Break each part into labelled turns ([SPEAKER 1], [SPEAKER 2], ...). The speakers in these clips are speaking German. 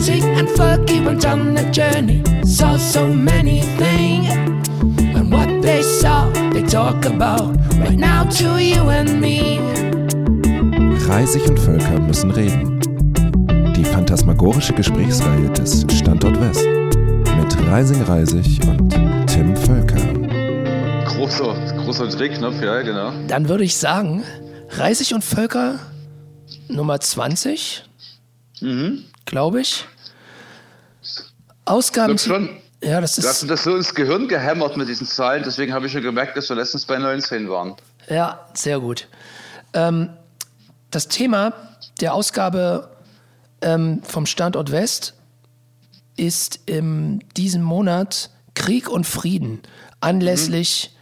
[SPEAKER 1] Rising and Fergie went on a journey, saw so many things. And what they saw, they talk about right now to you and me.
[SPEAKER 2] Reisig und Völker müssen reden. Die phantasmagorische Gesprächsreihe des Standort West. Mit Reising Reisig und Tim Völker.
[SPEAKER 3] Großer, großer Drehknopf, ja, genau.
[SPEAKER 1] Dann würde ich sagen, Reisig und Völker Nummer 20,
[SPEAKER 3] Mhm.
[SPEAKER 1] glaube ich. Ausgaben.
[SPEAKER 3] Schon.
[SPEAKER 1] Ja, das
[SPEAKER 3] Du hast
[SPEAKER 1] ist.
[SPEAKER 3] das so ins Gehirn gehämmert mit diesen Zahlen, deswegen habe ich schon gemerkt, dass wir letztens bei 19 waren.
[SPEAKER 1] Ja, sehr gut. Ähm, das Thema der Ausgabe ähm, vom Standort West ist in diesem Monat Krieg und Frieden anlässlich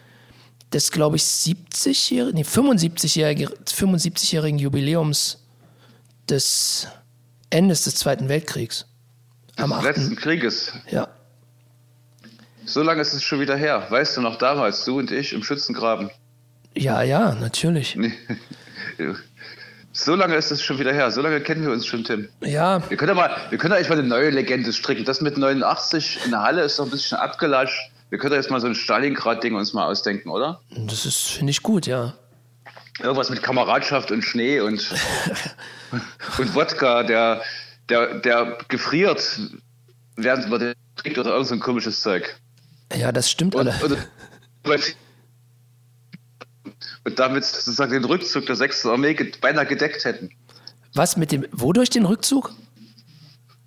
[SPEAKER 1] des, glaube ich, 70-jährigen, nee, 75-jährigen 75 Jubiläums des Endes des Zweiten Weltkriegs. Am
[SPEAKER 3] Des
[SPEAKER 1] 8.
[SPEAKER 3] letzten Krieges.
[SPEAKER 1] Ja.
[SPEAKER 3] So lange ist es schon wieder her. Weißt du noch damals, du und ich im Schützengraben?
[SPEAKER 1] ja, ja, natürlich.
[SPEAKER 3] So lange ist es schon wieder her. So lange kennen wir uns schon, Tim.
[SPEAKER 1] Ja,
[SPEAKER 3] Wir können ja mal, wir können ja eigentlich mal eine neue Legende stricken. Das mit 89 in der Halle ist doch ein bisschen abgelatscht. Wir können ja jetzt mal so ein Stalingrad-Ding uns mal ausdenken, oder?
[SPEAKER 1] das ist, finde ich gut, ja.
[SPEAKER 3] Irgendwas mit Kameradschaft und Schnee und, und Wodka, der, der, der gefriert, während man den trinkt oder irgend so ein komisches Zeug.
[SPEAKER 1] Ja, das stimmt
[SPEAKER 3] Und,
[SPEAKER 1] alle.
[SPEAKER 3] und, und damit sozusagen den Rückzug der 6. Armee beinahe gedeckt hätten.
[SPEAKER 1] Was mit dem, wodurch den Rückzug?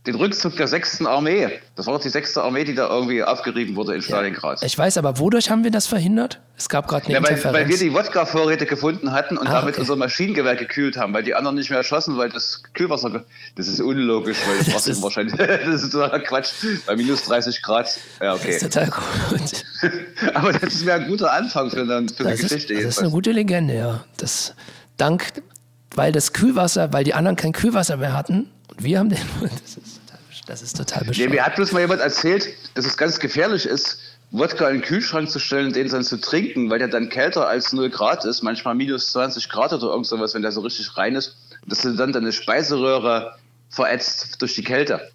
[SPEAKER 3] Den Rückzug der 6. Armee. Das war doch die 6. Armee, die da irgendwie aufgerieben wurde in Stalingrad.
[SPEAKER 1] Ich weiß, aber wodurch haben wir das verhindert? Es gab gerade eine
[SPEAKER 3] Ja, weil,
[SPEAKER 1] Interferenz.
[SPEAKER 3] weil wir die Wodka-Vorräte gefunden hatten und
[SPEAKER 1] Ah,
[SPEAKER 3] damit
[SPEAKER 1] okay.
[SPEAKER 3] unser Maschinengewehr gekühlt haben, weil die anderen nicht mehr erschossen, weil das Kühlwasser. Das ist unlogisch, weil das,
[SPEAKER 1] Das ist-
[SPEAKER 3] wahrscheinlich. das ist totaler Quatsch. Bei minus 30 Grad. Ja,
[SPEAKER 1] das ist
[SPEAKER 3] okay.
[SPEAKER 1] total gut.
[SPEAKER 3] Aber das ist mir ein guter Anfang für eine, für
[SPEAKER 1] ist,
[SPEAKER 3] Geschichte.
[SPEAKER 1] das ist eine gute Legende, ja. Das, dank, weil das Kühlwasser, weil die anderen kein Kühlwasser mehr hatten und wir haben den. Das ist total, das ist total
[SPEAKER 3] Nee,
[SPEAKER 1] bescheuert.
[SPEAKER 3] mir hat bloß mal jemand erzählt, dass es ganz gefährlich ist, Wodka in den Kühlschrank zu stellen und den dann zu trinken, weil der dann kälter als 0 Grad ist, manchmal minus 20 Grad oder irgend sowas, wenn der so richtig rein ist, dass du dann deine Speiseröhre verätzt durch die Kälte.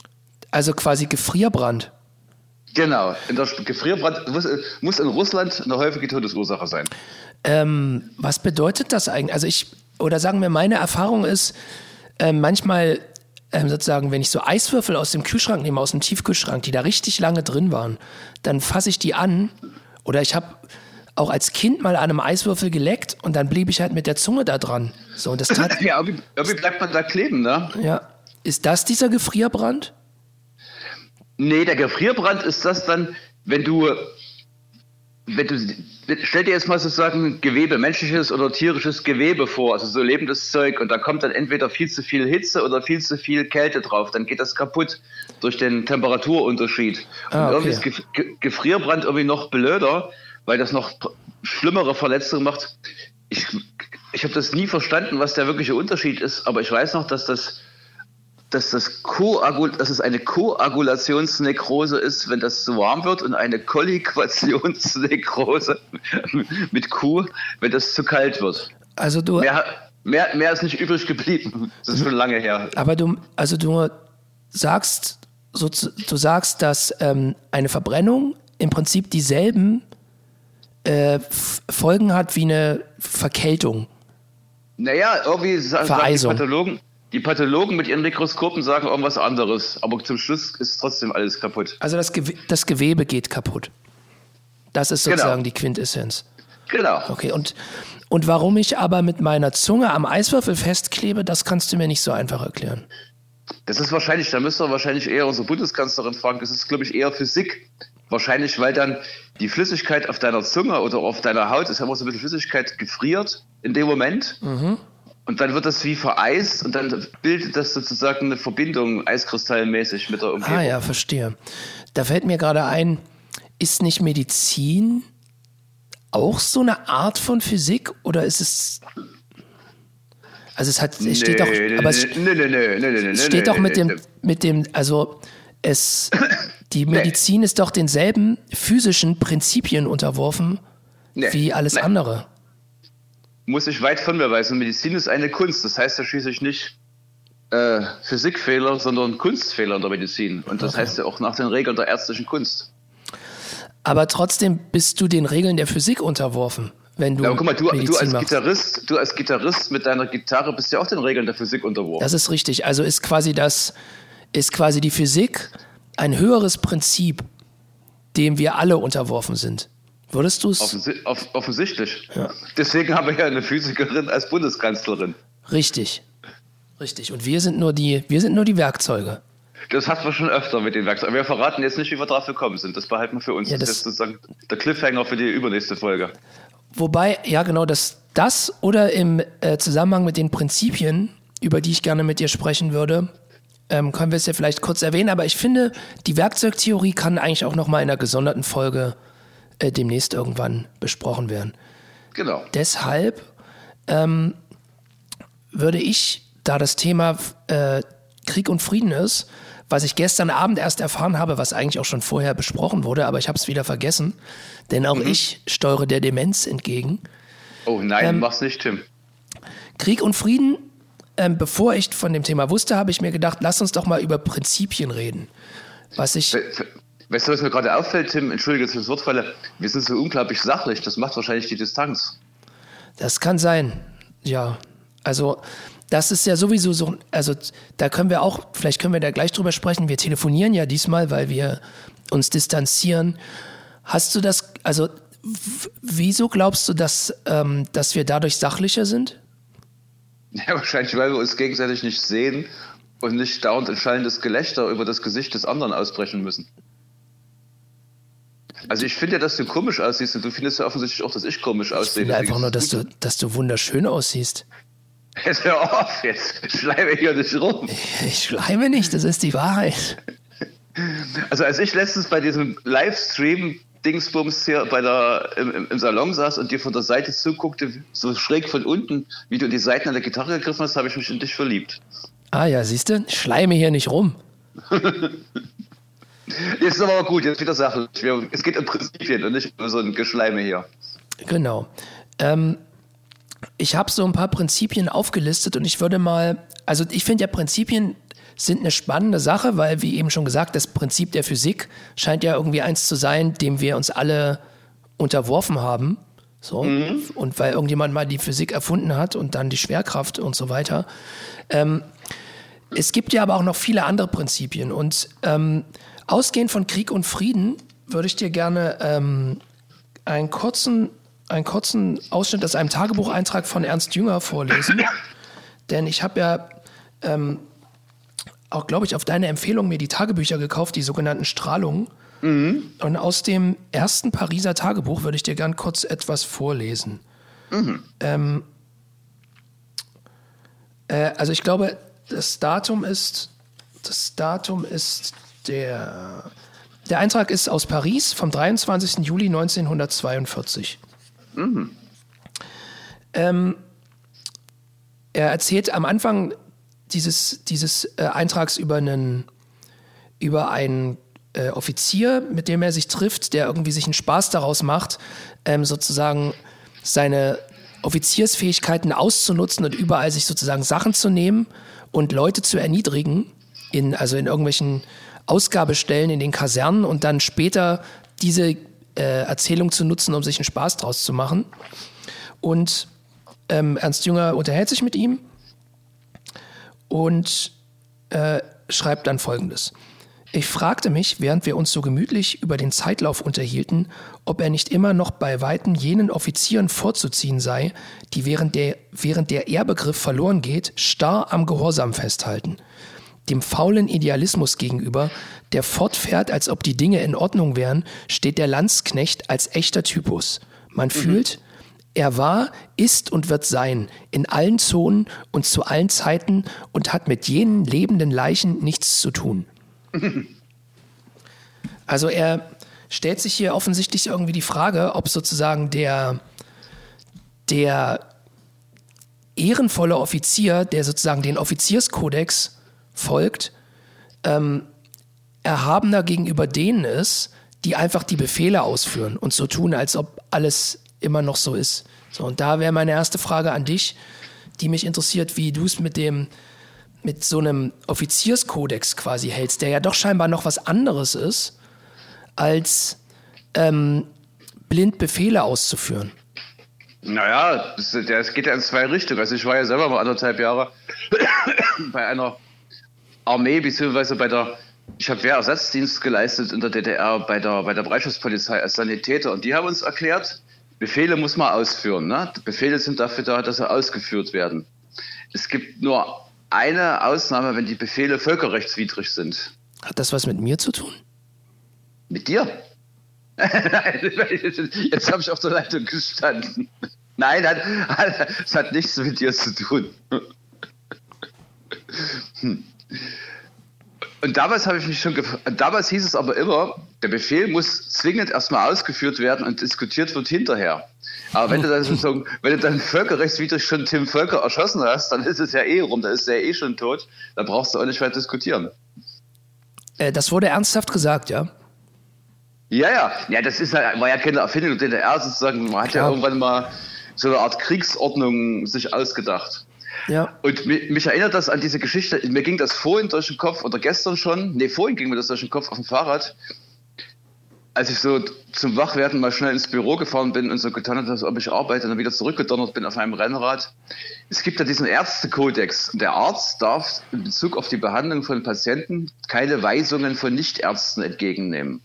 [SPEAKER 1] Also quasi Gefrierbrand.
[SPEAKER 3] Genau, in der Gefrierbrand muss, muss in Russland eine häufige Todesursache sein.
[SPEAKER 1] Ähm, was bedeutet das eigentlich? Also ich, oder sagen wir, meine Erfahrung ist, ähm, manchmal ähm, sozusagen, wenn ich so Eiswürfel aus dem Kühlschrank nehme, aus dem Tiefkühlschrank, die da richtig lange drin waren, dann fasse ich die an. Oder ich habe auch als Kind mal an einem Eiswürfel geleckt und dann blieb ich halt mit der Zunge da dran. So, und das tat,
[SPEAKER 3] Ja, irgendwie, irgendwie bleibt man da kleben, ne?
[SPEAKER 1] ja. Ist das dieser Gefrierbrand?
[SPEAKER 3] Nee, der Gefrierbrand ist das dann, wenn du, wenn du, stell dir jetzt mal sozusagen Gewebe, menschliches oder tierisches Gewebe vor, also so lebendes Zeug, und da kommt dann entweder viel zu viel Hitze oder viel zu viel Kälte drauf, dann geht das kaputt durch den Temperaturunterschied.
[SPEAKER 1] Ah,
[SPEAKER 3] und irgendwie
[SPEAKER 1] okay.
[SPEAKER 3] ist Ge Gefrierbrand irgendwie noch blöder, weil das noch schlimmere Verletzungen macht. Ich, ich habe das nie verstanden, was der wirkliche Unterschied ist, aber ich weiß noch, dass das dass, das dass es eine Koagulationsnekrose ist, wenn das zu warm wird und eine Kolliquationsnekrose mit Kuh, wenn das zu kalt wird.
[SPEAKER 1] Also du,
[SPEAKER 3] Mehr, mehr, mehr ist nicht übrig geblieben. Das ist schon lange her.
[SPEAKER 1] aber du, also du sagst, so, du sagst, dass ähm, eine Verbrennung im Prinzip dieselben äh, Folgen hat wie eine Verkältung.
[SPEAKER 3] Naja, irgendwie sagen, sagen die
[SPEAKER 1] Vereisung.
[SPEAKER 3] Pathologen, die Pathologen mit ihren Mikroskopen sagen irgendwas anderes. Aber zum Schluss ist trotzdem alles kaputt.
[SPEAKER 1] Also das, Gew das Gewebe geht kaputt. Das ist
[SPEAKER 3] Genau.
[SPEAKER 1] sozusagen die Quintessenz.
[SPEAKER 3] Genau.
[SPEAKER 1] Okay, und, und warum ich aber mit meiner Zunge am Eiswürfel festklebe, das kannst du mir nicht so einfach erklären.
[SPEAKER 3] Das ist wahrscheinlich, da müsste wahrscheinlich eher unsere Bundeskanzlerin fragen, das ist, glaube ich, eher Physik. Wahrscheinlich, weil dann die Flüssigkeit auf deiner Zunge oder auf deiner Haut, ist ja immer so ein bisschen Flüssigkeit gefriert in dem Moment. Und dann wird das wie vereist und dann bildet das sozusagen eine Verbindung eiskristallmäßig mit der Umgebung.
[SPEAKER 1] Ah ja, verstehe. Da fällt mir gerade ein, ist nicht Medizin auch so eine Art von Physik oder ist es also es hat es steht doch aber es, steht doch mit dem mit dem also es die Medizin ist doch denselben physischen Prinzipien unterworfen wie alles andere.
[SPEAKER 3] Muss ich weit von mir weisen. Medizin ist eine Kunst. Das heißt ja schließlich nicht, äh, Physikfehler, sondern Kunstfehler in der Medizin. Und das heißt ja auch nach den Regeln der ärztlichen Kunst.
[SPEAKER 1] Aber trotzdem bist du den Regeln der Physik unterworfen, wenn du.
[SPEAKER 3] Ja, aber guck mal, du, du, als
[SPEAKER 1] machst.
[SPEAKER 3] Gitarrist, du als Gitarrist mit deiner Gitarre bist ja auch den Regeln der Physik unterworfen.
[SPEAKER 1] Das ist richtig. Also ist quasi das, ist quasi die Physik ein höheres Prinzip, dem wir alle unterworfen sind. Würdest du es
[SPEAKER 3] Offensi off offensichtlich. Deswegen haben wir ja eine Physikerin als Bundeskanzlerin.
[SPEAKER 1] richtig? Richtig. Und wir sind nur die, wir sind nur die Werkzeuge.
[SPEAKER 3] Das hatten wir schon öfter mit den Werkzeugen. Wir verraten jetzt nicht, wie wir drauf gekommen sind. Das behalten wir für uns.
[SPEAKER 1] Ja,
[SPEAKER 3] das,
[SPEAKER 1] das-
[SPEAKER 3] ist sozusagen der Cliffhanger für die übernächste Folge.
[SPEAKER 1] Wobei, ja genau, das, das oder im äh, Zusammenhang mit den Prinzipien, über die ich gerne mit dir sprechen würde, ähm, können wir es ja vielleicht kurz erwähnen. Aber ich finde, die Werkzeugtheorie kann eigentlich auch nochmal in einer gesonderten Folge äh, demnächst irgendwann besprochen werden.
[SPEAKER 3] Genau.
[SPEAKER 1] Deshalb ähm, würde ich, da das Thema äh, Krieg und Frieden ist, was ich gestern Abend erst erfahren habe, was eigentlich auch schon vorher besprochen wurde, aber ich habe es wieder vergessen, denn auch ich steuere der Demenz entgegen.
[SPEAKER 3] Oh nein,
[SPEAKER 1] Ähm,
[SPEAKER 3] mach's nicht, Tim.
[SPEAKER 1] Krieg und Frieden, ähm, bevor ich von dem Thema wusste, habe ich mir gedacht, lass uns doch mal über Prinzipien reden. Was ich,
[SPEAKER 3] we- Weißt du, was mir gerade auffällt, Tim? Entschuldige, dass ich das Wort falle. Wir sind so unglaublich sachlich. Das macht wahrscheinlich die Distanz.
[SPEAKER 1] Das kann sein, ja. Also, das ist ja sowieso so, also da können wir auch, vielleicht können wir da gleich drüber sprechen. Wir telefonieren ja diesmal, weil wir uns distanzieren. Hast du das, also, wieso glaubst du, dass, ähm, dass wir dadurch sachlicher sind?
[SPEAKER 3] Ja, wahrscheinlich, weil wir uns gegenseitig nicht sehen und nicht dauernd ein schallendes Gelächter über das Gesicht des anderen ausbrechen müssen. Also ich finde ja, dass du komisch aussiehst und du findest ja offensichtlich auch, dass ich komisch
[SPEAKER 1] Ich
[SPEAKER 3] aussehe.
[SPEAKER 1] finde einfach nur, dass du, dass du wunderschön aussiehst.
[SPEAKER 3] Jetzt hör auf jetzt. Schleife hier nicht rum.
[SPEAKER 1] Ich schleime nicht, das ist die Wahrheit.
[SPEAKER 3] Also als ich letztens bei diesem Livestream Dingsbums hier bei der, im, im- im Salon saß und dir von der Seite zuguckte, so schräg von unten, wie du in die Seiten an der Gitarre gegriffen hast, habe ich mich in dich verliebt.
[SPEAKER 1] Ah ja, siehst du, schleime hier nicht rum.
[SPEAKER 3] Jetzt ist aber gut, jetzt wieder sachlich. Es geht um Prinzipien und nicht um so ein Geschleime hier.
[SPEAKER 1] Genau. Ähm, ich habe so ein paar Prinzipien aufgelistet und ich würde mal, also ich finde ja Prinzipien sind eine spannende Sache, weil wie eben schon gesagt, das Prinzip der Physik scheint ja irgendwie eins zu sein, dem wir uns alle unterworfen haben. So. Und weil irgendjemand mal die Physik erfunden hat und dann die Schwerkraft und so weiter. Ähm, es gibt ja aber auch noch viele andere Prinzipien. Und ähm, ausgehend von Krieg und Frieden würde ich dir gerne ähm, einen kurzen, einen kurzen Ausschnitt aus einem Tagebucheintrag von Ernst Jünger vorlesen. Denn ich habe ja ähm, auch, glaube ich, auf deine Empfehlung mir die Tagebücher gekauft, die sogenannten Strahlungen. Und aus dem ersten Pariser Tagebuch würde ich dir gern kurz etwas vorlesen. Ähm, äh, also ich glaube, das Datum ist, das Datum ist der, der Eintrag ist aus Paris vom 23. Juli 1942. Ähm, er erzählt am Anfang dieses, dieses äh, Eintrags über einen, über einen äh, Offizier, mit dem er sich trifft, der irgendwie sich einen Spaß daraus macht, ähm, sozusagen seine Offiziersfähigkeiten auszunutzen und überall sich sozusagen Sachen zu nehmen und Leute zu erniedrigen, in, also in irgendwelchen Ausgabestellen in den Kasernen und dann später diese äh, Erzählung zu nutzen, um sich einen Spaß draus zu machen. Und ähm, Ernst Jünger unterhält sich mit ihm und äh, schreibt dann folgendes. Ich fragte mich, während wir uns so gemütlich über den Zeitlauf unterhielten, ob er nicht immer noch bei Weitem jenen Offizieren vorzuziehen sei, die während der, während der Ehrbegriff verloren geht, starr am Gehorsam festhalten. Dem faulen Idealismus gegenüber, der fortfährt, als ob die Dinge in Ordnung wären, steht der Landsknecht als echter Typus. Man fühlt, er war, ist und wird sein, in allen Zonen und zu allen Zeiten und hat mit jenen lebenden Leichen nichts zu tun. Also er stellt sich hier offensichtlich irgendwie die Frage, ob sozusagen der, der ehrenvolle Offizier, der sozusagen den Offizierskodex folgt, ähm, erhabener gegenüber denen ist, die einfach die Befehle ausführen und so tun, als ob alles immer noch so ist. So, und da wäre meine erste Frage an dich, die mich interessiert, wie du es mit dem, mit so einem Offizierskodex quasi hältst, der ja doch scheinbar noch was anderes ist, als ähm, blind Befehle auszuführen.
[SPEAKER 3] Naja, es geht ja in zwei Richtungen. Also ich war ja selber mal anderthalb Jahre bei einer Armee, beziehungsweise bei der, ich habe Wehrersatzdienst geleistet in der DDR bei der, bei der Bereitschaftspolizei als Sanitäter und die haben uns erklärt, Befehle muss man ausführen. Ne? Befehle sind dafür da, dass sie ausgeführt werden. Es gibt nur eine Ausnahme, wenn die Befehle völkerrechtswidrig sind.
[SPEAKER 1] Hat das was mit mir zu tun?
[SPEAKER 3] Mit dir? Jetzt habe ich auf der Leitung gestanden. Nein, es hat, hat nichts mit dir zu tun. Hm. Und damals habe ich mich schon damals hieß es aber immer, der Befehl muss zwingend erstmal ausgeführt werden und diskutiert wird hinterher. Aber wenn du dann sozusagen, wenn du dann völkerrechtswidrig schon Tim Völker erschossen hast, dann ist es ja eh rum, dann ist er eh schon tot, dann brauchst du auch nicht weiter diskutieren.
[SPEAKER 1] Äh, das wurde ernsthaft gesagt, ja?
[SPEAKER 3] Ja, ja. Ja, das ist ja, war ja keine Erfindung der DDR sozusagen. Man hat ja, ja irgendwann mal so eine Art Kriegsordnung sich ausgedacht. Ja. Und mich, mich, erinnert das an diese Geschichte, mir ging das vorhin durch den Kopf oder gestern schon, nee, vorhin ging mir das durch den Kopf auf dem Fahrrad, als ich so zum Wachwerden mal schnell ins Büro gefahren bin und so getan habe, als ob ich arbeite und dann wieder zurückgedonnert bin auf einem Rennrad. Es gibt ja diesen Ärztekodex. Der Arzt darf in Bezug auf die Behandlung von Patienten keine Weisungen von Nichtärzten entgegennehmen.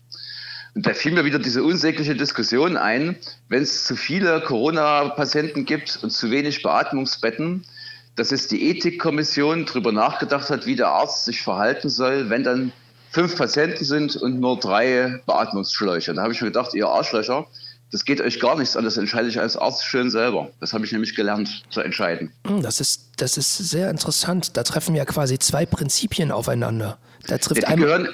[SPEAKER 3] Und da fiel mir wieder diese unsägliche Diskussion ein, wenn es zu viele Corona-Patienten gibt und zu wenig Beatmungsbetten, dass jetzt die Ethikkommission darüber nachgedacht hat, wie der Arzt sich verhalten soll, wenn dann fünf Patienten sind und nur drei Beatmungsschläuche. Da habe ich mir gedacht, ihr Arschlöcher, das geht euch gar nichts an, das entscheide ich als Arzt schön selber. Das habe ich nämlich gelernt zu entscheiden.
[SPEAKER 1] Hm, das ist, das ist sehr interessant. Da treffen ja quasi zwei Prinzipien aufeinander. Da trifft
[SPEAKER 3] ja, die, gehören,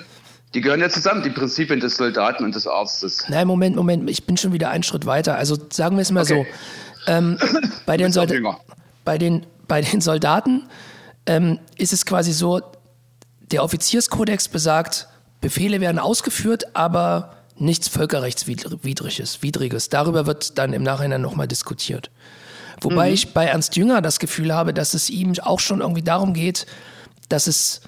[SPEAKER 3] die gehören ja zusammen, die Prinzipien des Soldaten und des Arztes.
[SPEAKER 1] Nein, Moment, Moment, ich bin schon wieder einen Schritt weiter. Also sagen wir es mal okay. so. Ähm, bei, den bei, den, bei den Soldaten ähm, ist es quasi so, der Offizierskodex besagt, Befehle werden ausgeführt, aber nichts Völkerrechtswidriges. Widriges. Darüber wird dann im Nachhinein nochmal diskutiert. Wobei mhm. ich bei Ernst Jünger das Gefühl habe, dass es ihm auch schon irgendwie darum geht, dass es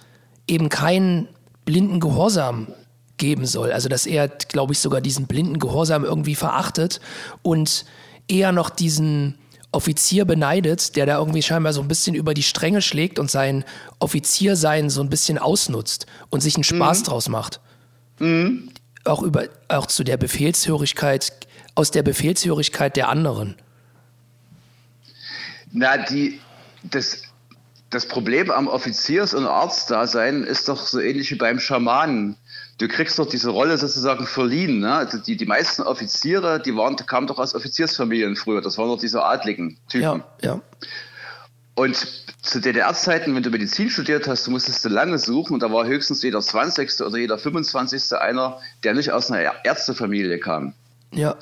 [SPEAKER 1] eben keinen blinden Gehorsam geben soll. Also dass er, glaube ich, sogar diesen blinden Gehorsam irgendwie verachtet und eher noch diesen Offizier beneidet, der da irgendwie scheinbar so ein bisschen über die Stränge schlägt und sein Offiziersein so ein bisschen ausnutzt und sich einen Spaß mhm. draus macht. Mhm. Auch über, auch zu der Befehlshörigkeit, aus der Befehlshörigkeit der anderen.
[SPEAKER 3] Na, die, das, das Problem am Offiziers- und Arztdasein ist doch so ähnlich wie beim Schamanen du kriegst doch diese Rolle sozusagen verliehen. Ne? Also die, die meisten Offiziere, die waren, kamen doch aus Offiziersfamilien früher. Das waren doch diese adligen Typen. Ja, ja. Und zu DDR-Zeiten, wenn du Medizin studiert hast, du musstest du lange suchen und da war höchstens jeder 20. oder jeder 25. einer, der nicht aus einer Ärztefamilie kam. Ja.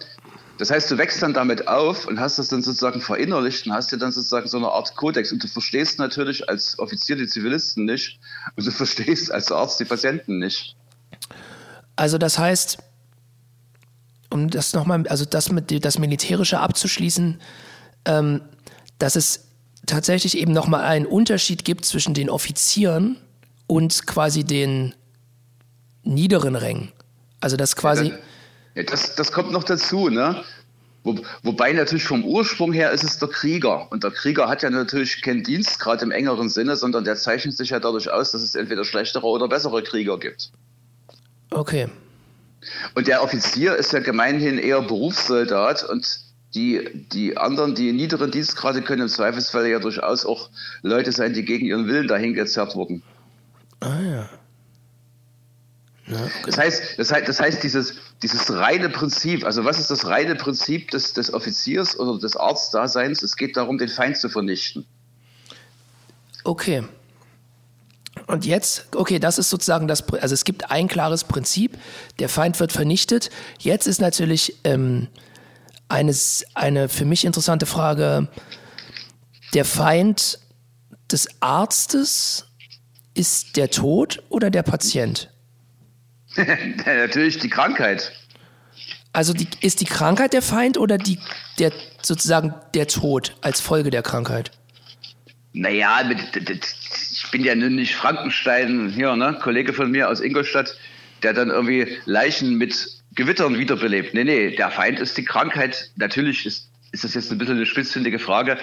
[SPEAKER 3] Das heißt, du wächst dann damit auf und hast das dann sozusagen verinnerlicht und hast dir dann sozusagen so eine Art Kodex. Und du verstehst natürlich als Offizier die Zivilisten nicht und du verstehst als Arzt die Patienten nicht.
[SPEAKER 1] Also das heißt, um das nochmal, also das mit das Militärische abzuschließen, ähm, dass es tatsächlich eben nochmal einen Unterschied gibt zwischen den Offizieren und quasi den niederen Rängen. Also das quasi.
[SPEAKER 3] Ja, das, das kommt noch dazu, ne? Wo, wobei natürlich vom Ursprung her ist es der Krieger. Und der Krieger hat ja natürlich keinen Dienstgrad im engeren Sinne, sondern der zeichnet sich ja dadurch aus, dass es entweder schlechtere oder bessere Krieger gibt.
[SPEAKER 1] Okay.
[SPEAKER 3] Und der Offizier ist ja gemeinhin eher Berufssoldat und die, die anderen, die niederen Dienstgrade können im Zweifelsfall ja durchaus auch Leute sein, die gegen ihren Willen dahin gezerrt wurden.
[SPEAKER 1] Ah ja.
[SPEAKER 3] ja okay. das, heißt, das heißt, das heißt dieses, dieses reine Prinzip, also was ist das reine Prinzip des, des Offiziers oder des Arztdaseins? Es geht darum, den Feind zu vernichten.
[SPEAKER 1] Okay. Und jetzt, okay, das ist sozusagen das, also es gibt ein klares Prinzip, der Feind wird vernichtet. Jetzt ist natürlich ähm, eines, eine für mich interessante Frage, der Feind des Arztes ist der Tod oder der Patient?
[SPEAKER 3] natürlich die Krankheit.
[SPEAKER 1] Also die, ist die Krankheit der Feind oder die, der, sozusagen der Tod als Folge der Krankheit?
[SPEAKER 3] Naja, mit, ich bin ja nun nicht Frankenstein hier, ne? Kollege von mir aus Ingolstadt, der dann irgendwie Leichen mit Gewittern wiederbelebt. Nee, nee, der Feind ist die Krankheit. Natürlich ist, ist das jetzt ein bisschen eine spitzfindige Frage.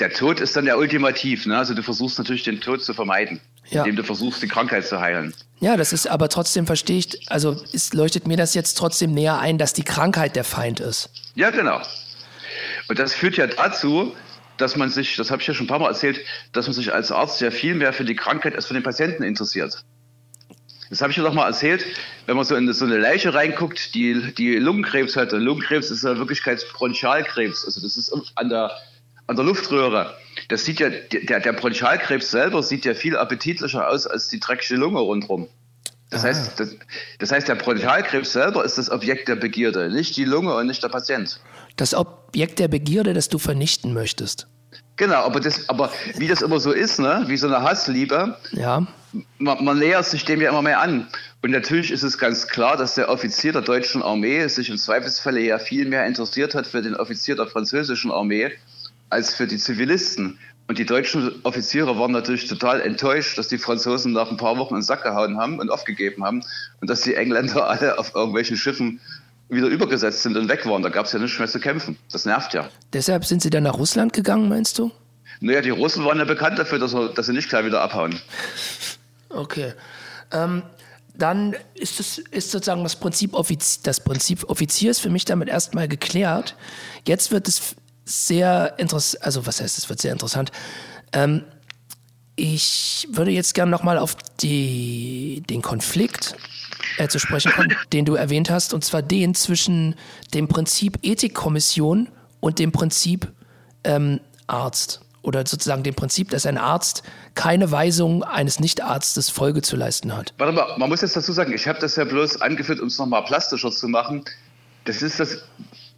[SPEAKER 3] Der Tod ist dann ja ultimativ. Ne? Also du versuchst natürlich den Tod zu vermeiden, ja. indem du versuchst, die Krankheit zu heilen.
[SPEAKER 1] Ja, das ist aber trotzdem, verstehe ich, also es leuchtet mir das jetzt trotzdem näher ein, dass die Krankheit der Feind ist.
[SPEAKER 3] Ja, genau. Und das führt ja dazu, dass man sich, das habe ich ja schon ein paar Mal erzählt, dass man sich als Arzt ja viel mehr für die Krankheit als für den Patienten interessiert. Das habe ich ja doch mal erzählt, wenn man so in so eine Leiche reinguckt, die, die Lungenkrebs hat. Und Lungenkrebs ist ja in Wirklichkeit Bronchialkrebs. Also das ist an der, an der Luftröhre. Das sieht ja, der, der Bronchialkrebs selber sieht ja viel appetitlicher aus als die dreckige Lunge rundherum. Das heißt, das, das, heißt, der Bronchialkrebs selber ist das Objekt der Begierde, nicht die Lunge und nicht der Patient.
[SPEAKER 1] Das Objekt der Begierde, das du vernichten möchtest.
[SPEAKER 3] Genau, aber, das, aber wie das immer so ist, ne? wie so eine Hassliebe,
[SPEAKER 1] ja.
[SPEAKER 3] man, man nähert sich dem ja immer mehr an. Und natürlich ist es ganz klar, dass der Offizier der deutschen Armee sich im Zweifelsfalle ja viel mehr interessiert hat für den Offizier der französischen Armee als für die Zivilisten. Und die deutschen Offiziere waren natürlich total enttäuscht, dass die Franzosen nach ein paar Wochen in den Sack gehauen haben und aufgegeben haben und dass die Engländer alle auf irgendwelchen Schiffen wieder übergesetzt sind und weg waren. Da gab es ja nichts mehr zu kämpfen. Das nervt ja.
[SPEAKER 1] Deshalb sind sie dann nach Russland gegangen, meinst du?
[SPEAKER 3] Naja, die Russen waren ja bekannt dafür, dass, dass sie nicht gleich wieder abhauen.
[SPEAKER 1] Okay. Ähm, dann ist, es, ist sozusagen das Prinzip, Offiz das Prinzip Offiziers für mich damit erstmal geklärt. Jetzt wird es sehr interessant, also was heißt, es wird sehr interessant. Ähm, ich würde jetzt gerne nochmal auf die, den Konflikt äh, zu sprechen kommen, den du erwähnt hast, und zwar den zwischen dem Prinzip Ethikkommission und dem Prinzip ähm, Arzt. Oder sozusagen dem Prinzip, dass ein Arzt keine Weisung eines Nichtarztes Folge zu leisten hat.
[SPEAKER 3] Warte mal, man muss jetzt dazu sagen, ich habe das ja bloß angeführt, um es nochmal plastischer zu machen. Das ist das.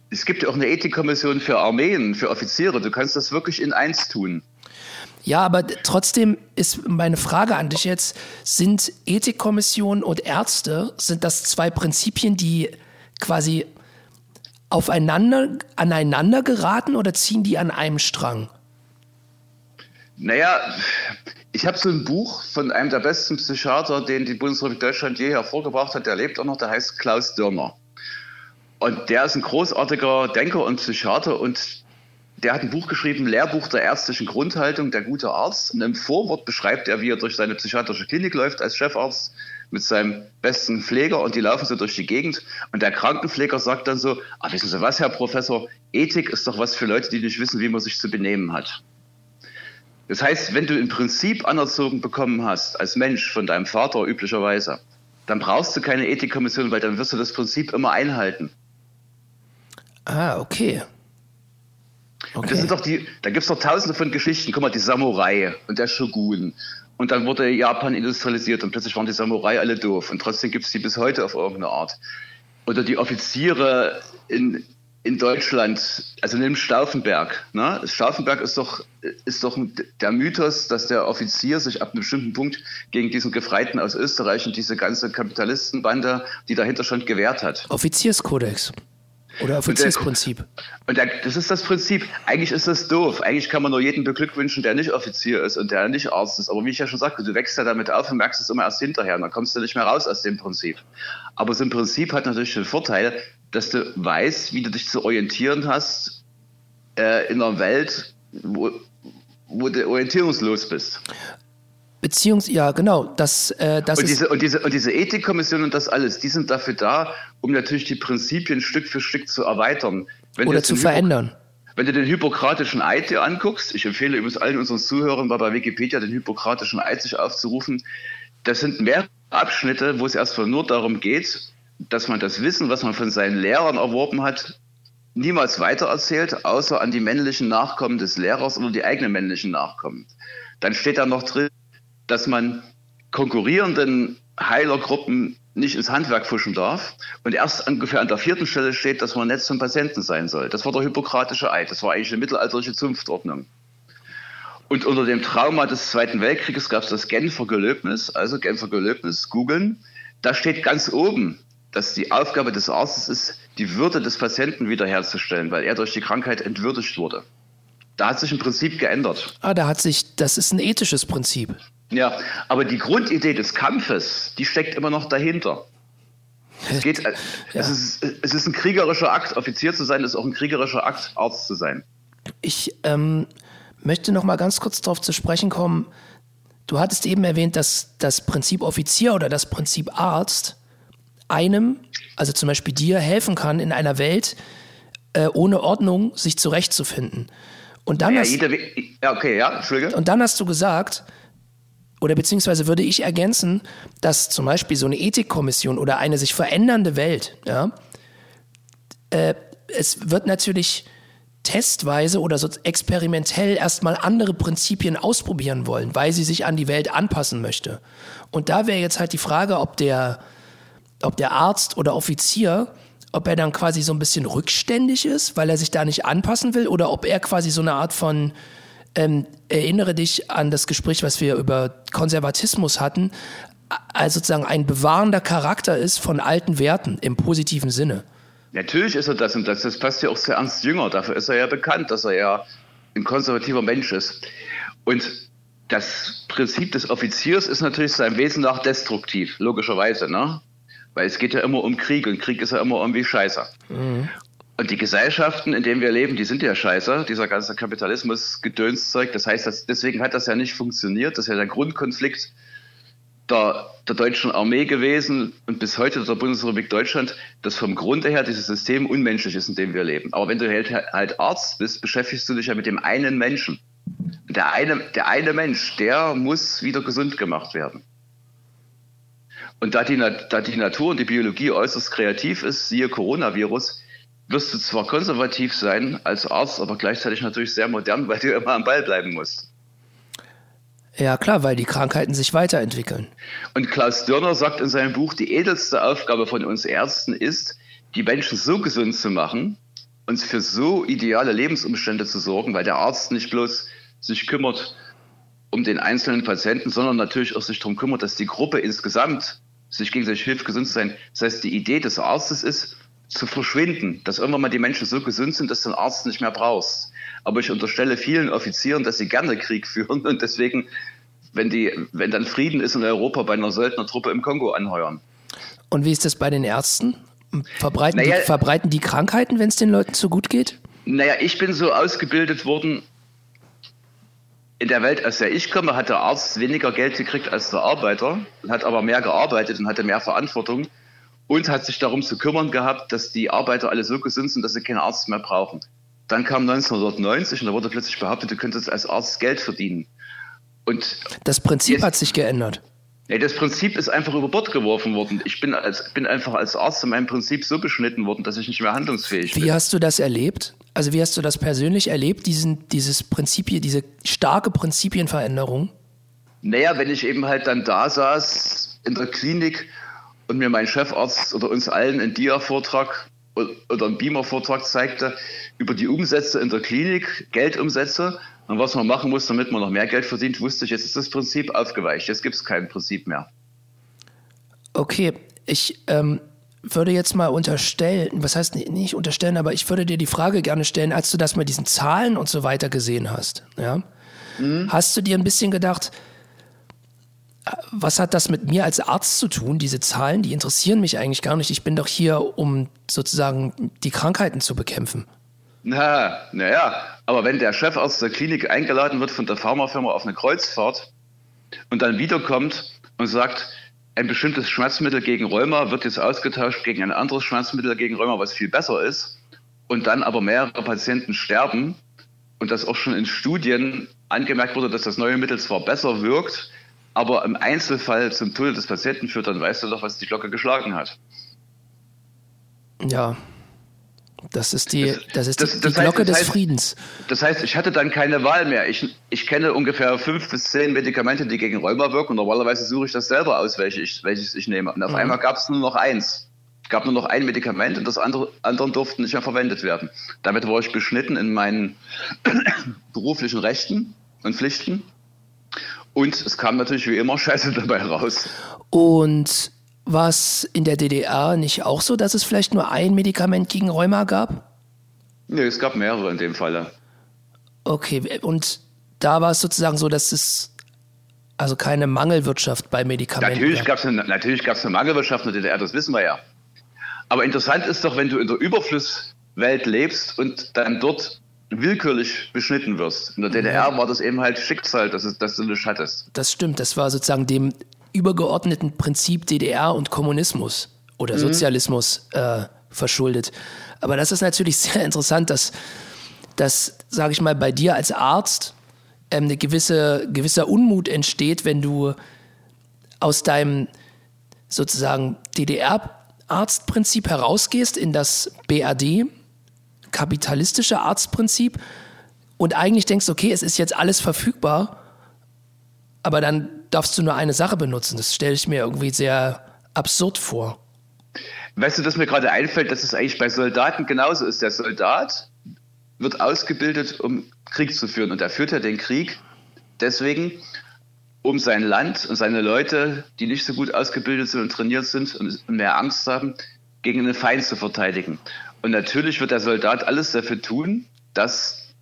[SPEAKER 3] Es gibt ja auch eine Ethikkommission für Armeen, für Offiziere. Du kannst das wirklich in eins tun.
[SPEAKER 1] Ja, aber trotzdem ist meine Frage an dich jetzt, sind Ethikkommission und Ärzte, sind das zwei Prinzipien, die quasi aufeinander, aneinander geraten oder ziehen die an einem Strang?
[SPEAKER 3] Naja, ich habe so ein Buch von einem der besten Psychiater, den die Bundesrepublik Deutschland je hervorgebracht hat, der lebt auch noch, der heißt Klaus Dörner. Und der ist ein großartiger Denker und Psychiater und der hat ein Buch geschrieben, Lehrbuch der ärztlichen Grundhaltung, der gute Arzt. Und im Vorwort beschreibt er, wie er durch seine psychiatrische Klinik läuft als Chefarzt mit seinem besten Pfleger und die laufen so durch die Gegend. Und der Krankenpfleger sagt dann so, ah, wissen Sie was, Herr Professor, Ethik ist doch was für Leute, die nicht wissen, wie man sich zu benehmen hat. Das heißt, wenn du im Prinzip anerzogen bekommen hast, als Mensch von deinem Vater üblicherweise, dann brauchst du keine Ethikkommission, weil dann wirst du das Prinzip immer einhalten.
[SPEAKER 1] Ah, okay.
[SPEAKER 3] Okay. Das sind doch die, da gibt es doch tausende von Geschichten. Guck mal, die Samurai und der Shogun. Und dann wurde Japan industrialisiert und plötzlich waren die Samurai alle doof. Und trotzdem gibt es die bis heute auf irgendeine Art. Oder die Offiziere in, in Deutschland, also nimm Stauffenberg. Ne? Stauffenberg ist doch, ist doch der Mythos, dass der Offizier sich ab einem bestimmten Punkt gegen diesen Gefreiten aus Österreich und diese ganze Kapitalistenbande, die dahinter stand, gewehrt hat.
[SPEAKER 1] Offizierskodex. Oder Offiziersprinzip.
[SPEAKER 3] Und, der, und der, das ist das Prinzip. Eigentlich ist das doof. Eigentlich kann man nur jeden beglückwünschen, der nicht Offizier ist und der nicht Arzt ist. Aber wie ich ja schon sagte, du wächst ja damit auf und merkst es immer erst hinterher. Und dann kommst du nicht mehr raus aus dem Prinzip. Aber so ein Prinzip hat natürlich den Vorteil, dass du weißt, wie du dich zu orientieren hast äh, in einer Welt, wo, wo du orientierungslos bist.
[SPEAKER 1] Beziehungs, ja, genau. Das, äh, das
[SPEAKER 3] und, diese, und, diese, und diese Ethikkommission und das alles, die sind dafür da, um natürlich die Prinzipien Stück für Stück zu erweitern.
[SPEAKER 1] Wenn oder zu verändern.
[SPEAKER 3] Wenn du den hippokratischen Eid dir anguckst, ich empfehle übrigens allen unseren Zuhörern mal bei Wikipedia den hippokratischen Eid sich aufzurufen, das sind mehrere Abschnitte, wo es erstmal nur darum geht, dass man das Wissen, was man von seinen Lehrern erworben hat, niemals weitererzählt, außer an die männlichen Nachkommen des Lehrers oder die eigenen männlichen Nachkommen. Dann steht da noch drin, dass man konkurrierenden Heilergruppen nicht ins Handwerk fuschen darf und erst ungefähr an der vierten Stelle steht, dass man nicht zum Patienten sein soll. Das war der hippokratische Eid. Das war eigentlich eine mittelalterliche Zunftordnung. Und unter dem Trauma des Zweiten Weltkrieges gab es das Genfer Gelöbnis, also Genfer Gelöbnis, googeln. Da steht ganz oben, dass die Aufgabe des Arztes ist, die Würde des Patienten wiederherzustellen, weil er durch die Krankheit entwürdigt wurde. Da hat sich ein Prinzip geändert.
[SPEAKER 1] Ah, da hat sich, das ist ein ethisches Prinzip.
[SPEAKER 3] Ja, aber die Grundidee des Kampfes, die steckt immer noch dahinter. Es, geht, ja. es, ist, es ist ein kriegerischer Akt, Offizier zu sein, ist auch ein kriegerischer Akt, Arzt zu sein.
[SPEAKER 1] Ich ähm, möchte noch mal ganz kurz darauf zu sprechen kommen. Du hattest eben erwähnt, dass das Prinzip Offizier oder das Prinzip Arzt einem, also zum Beispiel dir, helfen kann, in einer Welt äh, ohne Ordnung sich zurechtzufinden. Und dann, ja, hast,
[SPEAKER 3] ja, okay, ja,
[SPEAKER 1] und dann hast du gesagt, oder beziehungsweise würde ich ergänzen, dass zum Beispiel so eine Ethikkommission oder eine sich verändernde Welt, ja, äh, es wird natürlich testweise oder so experimentell erstmal andere Prinzipien ausprobieren wollen, weil sie sich an die Welt anpassen möchte. Und da wäre jetzt halt die Frage, ob der, ob der Arzt oder Offizier, ob er dann quasi so ein bisschen rückständig ist, weil er sich da nicht anpassen will, oder ob er quasi so eine Art von ähm, erinnere dich an das Gespräch, was wir über Konservatismus hatten, als sozusagen ein bewahrender Charakter ist von alten Werten im positiven Sinne.
[SPEAKER 3] Natürlich ist er das und das, das passt ja auch zu Ernst Jünger. Dafür ist er ja bekannt, dass er ja ein konservativer Mensch ist. Und das Prinzip des Offiziers ist natürlich seinem Wesen nach destruktiv, logischerweise, ne? Weil es geht ja immer um Krieg und Krieg ist ja immer irgendwie scheiße. Mhm. Und die Gesellschaften, in denen wir leben, die sind ja scheiße. Dieser ganze Kapitalismus-Gedönszeug. Das heißt, dass, deswegen hat das ja nicht funktioniert. Das ist ja der Grundkonflikt der, der deutschen Armee gewesen und bis heute der Bundesrepublik Deutschland, dass vom Grunde her dieses System unmenschlich ist, in dem wir leben. Aber wenn du halt, halt Arzt bist, beschäftigst du dich ja mit dem einen Menschen. Der eine, der eine Mensch, der muss wieder gesund gemacht werden. Und da die, da die Natur und die Biologie äußerst kreativ ist, siehe Coronavirus, wirst du zwar konservativ sein als Arzt, aber gleichzeitig natürlich sehr modern, weil du immer am Ball bleiben musst.
[SPEAKER 1] Ja, klar, weil die Krankheiten sich weiterentwickeln.
[SPEAKER 3] Und Klaus Dörner sagt in seinem Buch, die edelste Aufgabe von uns Ärzten ist, die Menschen so gesund zu machen, uns für so ideale Lebensumstände zu sorgen, weil der Arzt nicht bloß sich kümmert um den einzelnen Patienten, sondern natürlich auch sich darum kümmert, dass die Gruppe insgesamt sich gegenseitig hilft, gesund zu sein. Das heißt, die Idee des Arztes ist, zu verschwinden, dass irgendwann mal die Menschen so gesund sind, dass du einen Arzt nicht mehr brauchst. Aber ich unterstelle vielen Offizieren, dass sie gerne Krieg führen und deswegen, wenn, die, wenn dann Frieden ist in Europa, bei einer Söldnertruppe im Kongo anheuern.
[SPEAKER 1] Und wie ist das bei den Ärzten? Verbreiten, naja, die, verbreiten die Krankheiten, wenn es den Leuten zu gut geht?
[SPEAKER 3] Naja, ich bin so ausgebildet worden, in der Welt, aus der ich komme, hat der Arzt weniger Geld gekriegt als der Arbeiter, hat aber mehr gearbeitet und hatte mehr Verantwortung und hat sich darum zu kümmern gehabt, dass die Arbeiter alle so gesund sind, dass sie keinen Arzt mehr brauchen. Dann kam 1990 und da wurde plötzlich behauptet, du könntest als Arzt Geld verdienen. Und
[SPEAKER 1] das Prinzip jetzt, hat sich geändert.
[SPEAKER 3] Nee, das Prinzip ist einfach über Bord geworfen worden. Ich bin, als, bin einfach als Arzt in meinem Prinzip so beschnitten worden, dass ich nicht mehr handlungsfähig
[SPEAKER 1] wie
[SPEAKER 3] bin.
[SPEAKER 1] Wie hast du das erlebt? Also wie hast du das persönlich erlebt, diesen, dieses Prinzip, diese starke Prinzipienveränderung?
[SPEAKER 3] Naja, wenn ich eben halt dann da saß in der Klinik und mir mein Chefarzt oder uns allen einen Dia-Vortrag oder einen Beamer-Vortrag zeigte über die Umsätze in der Klinik, Geldumsätze und was man machen muss, damit man noch mehr Geld verdient, wusste ich, jetzt ist das Prinzip aufgeweicht. Jetzt gibt es kein Prinzip mehr.
[SPEAKER 1] Okay, ich ähm, würde jetzt mal unterstellen, was heißt nicht unterstellen, aber ich würde dir die Frage gerne stellen, als du das mit diesen Zahlen und so weiter gesehen hast, ja, mhm. hast du dir ein bisschen gedacht, was hat das mit mir als Arzt zu tun? Diese Zahlen, die interessieren mich eigentlich gar nicht. Ich bin doch hier, um sozusagen die Krankheiten zu bekämpfen.
[SPEAKER 3] Na, naja, aber wenn der Chefarzt der Klinik eingeladen wird von der Pharmafirma auf eine Kreuzfahrt und dann wiederkommt und sagt, ein bestimmtes Schmerzmittel gegen Rheuma wird jetzt ausgetauscht gegen ein anderes Schmerzmittel gegen Rheuma, was viel besser ist, und dann aber mehrere Patienten sterben und das auch schon in Studien angemerkt wurde, dass das neue Mittel zwar besser wirkt, aber im Einzelfall zum Tode des Patienten führt, dann weißt du doch, was die Glocke geschlagen hat.
[SPEAKER 1] Ja. Das ist die, das ist das, die, das die Glocke heißt, des heißt, Friedens.
[SPEAKER 3] Das heißt, ich hatte dann keine Wahl mehr. Ich, ich kenne ungefähr fünf bis zehn Medikamente, die gegen Rheuma wirken. Und normalerweise suche ich das selber aus, welche ich, welches ich nehme. Und auf mhm. einmal gab es nur noch eins. Es gab nur noch ein Medikament und das andere anderen durften nicht mehr verwendet werden. Damit war ich beschnitten in meinen beruflichen Rechten und Pflichten. Und es kam natürlich wie immer Scheiße dabei raus.
[SPEAKER 1] Und war es in der DDR nicht auch so, dass es vielleicht nur ein Medikament gegen Rheuma gab?
[SPEAKER 3] Nee, es gab mehrere in dem Falle.
[SPEAKER 1] Okay, und da war es sozusagen so, dass es Also keine Mangelwirtschaft bei Medikamenten.
[SPEAKER 3] Natürlich gab es eine, natürlich gab's eine Mangelwirtschaft in der DDR, das wissen wir ja. Aber interessant ist doch, wenn du in der Überflusswelt lebst und dann dort willkürlich beschnitten wirst. In der DDR war das eben halt Schicksal, dass, es, dass du nicht hattest.
[SPEAKER 1] Das stimmt, das war sozusagen dem übergeordneten Prinzip DDR und Kommunismus oder mhm. Sozialismus äh, verschuldet. Aber das ist natürlich sehr interessant, dass, dass sage ich mal, bei dir als Arzt ähm, eine gewisse, gewisser Unmut entsteht, wenn du aus deinem sozusagen DDR-Arztprinzip herausgehst in das BAD, kapitalistische Arztprinzip und eigentlich denkst, okay, es ist jetzt alles verfügbar, aber dann darfst du nur eine Sache benutzen. Das stelle ich mir irgendwie sehr absurd vor.
[SPEAKER 3] Weißt du, dass mir gerade einfällt, dass es eigentlich bei Soldaten genauso ist. Der Soldat wird ausgebildet, um Krieg zu führen und er führt ja den Krieg deswegen, um sein Land und seine Leute, die nicht so gut ausgebildet sind und trainiert sind und mehr Angst haben, gegen einen Feind zu verteidigen. Und natürlich wird der Soldat alles dafür tun, dass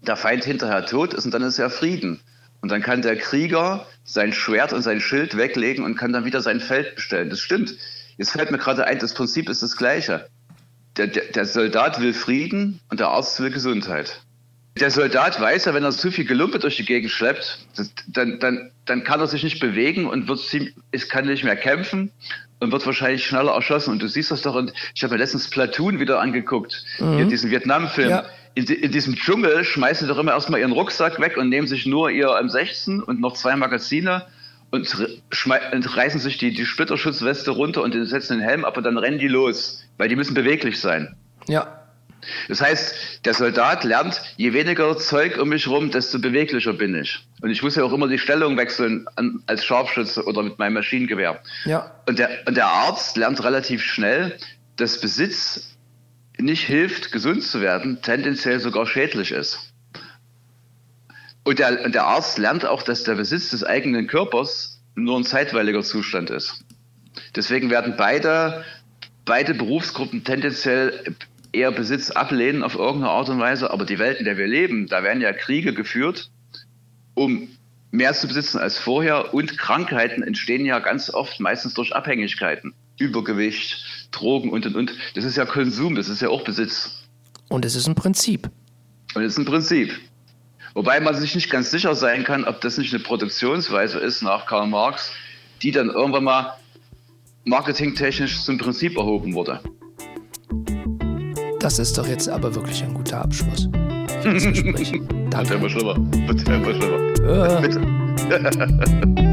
[SPEAKER 3] der Feind hinterher tot ist und dann ist ja Frieden. Und dann kann der Krieger sein Schwert und sein Schild weglegen und kann dann wieder sein Feld bestellen. Das stimmt. Jetzt fällt mir gerade ein, das Prinzip ist das gleiche. Der, der, der Soldat will Frieden und der Arzt will Gesundheit. Der Soldat weiß ja, wenn er zu viel Gelumpe durch die Gegend schleppt, das, dann, dann, dann kann er sich nicht bewegen und wird ziemlich, kann nicht mehr kämpfen und wird wahrscheinlich schneller erschossen. Und du siehst das doch, und ich habe mir letztens Platoon wieder angeguckt, mhm. hier diesen Vietnam-Film. Ja. In, in, diesem Dschungel schmeißen sie doch immer erstmal ihren Rucksack weg und nehmen sich nur ihr M16 und noch zwei Magazine und, und reißen sich die, die Splitterschutzweste runter und setzen den Helm ab und dann rennen die los, weil die müssen beweglich sein.
[SPEAKER 1] Ja.
[SPEAKER 3] Das heißt, der Soldat lernt, je weniger Zeug um mich rum, desto beweglicher bin ich. Und ich muss ja auch immer die Stellung wechseln an, als Scharfschütze oder mit meinem Maschinengewehr.
[SPEAKER 1] Ja.
[SPEAKER 3] Und der, und der Arzt lernt relativ schnell, dass Besitz nicht hilft, gesund zu werden, tendenziell sogar schädlich ist. Und der, und der Arzt lernt auch, dass der Besitz des eigenen Körpers nur ein zeitweiliger Zustand ist. Deswegen werden beide, beide Berufsgruppen tendenziell eher Besitz ablehnen auf irgendeine Art und Weise. Aber die Welt, in der wir leben, da werden ja Kriege geführt, um mehr zu besitzen als vorher. Und Krankheiten entstehen ja ganz oft meistens durch Abhängigkeiten. Übergewicht, Drogen und und und. Das ist ja Konsum, das ist ja auch Besitz.
[SPEAKER 1] Und es ist ein Prinzip.
[SPEAKER 3] Und es ist ein Prinzip. Wobei man sich nicht ganz sicher sein kann, ob das nicht eine Produktionsweise ist nach Karl Marx, die dann irgendwann mal marketingtechnisch zum Prinzip erhoben wurde.
[SPEAKER 1] Das ist doch jetzt aber wirklich ein guter Abschluss. Das
[SPEAKER 3] Gespräch. Danke. Wird immer schlimmer. Wird immer schlimmer. Bitte.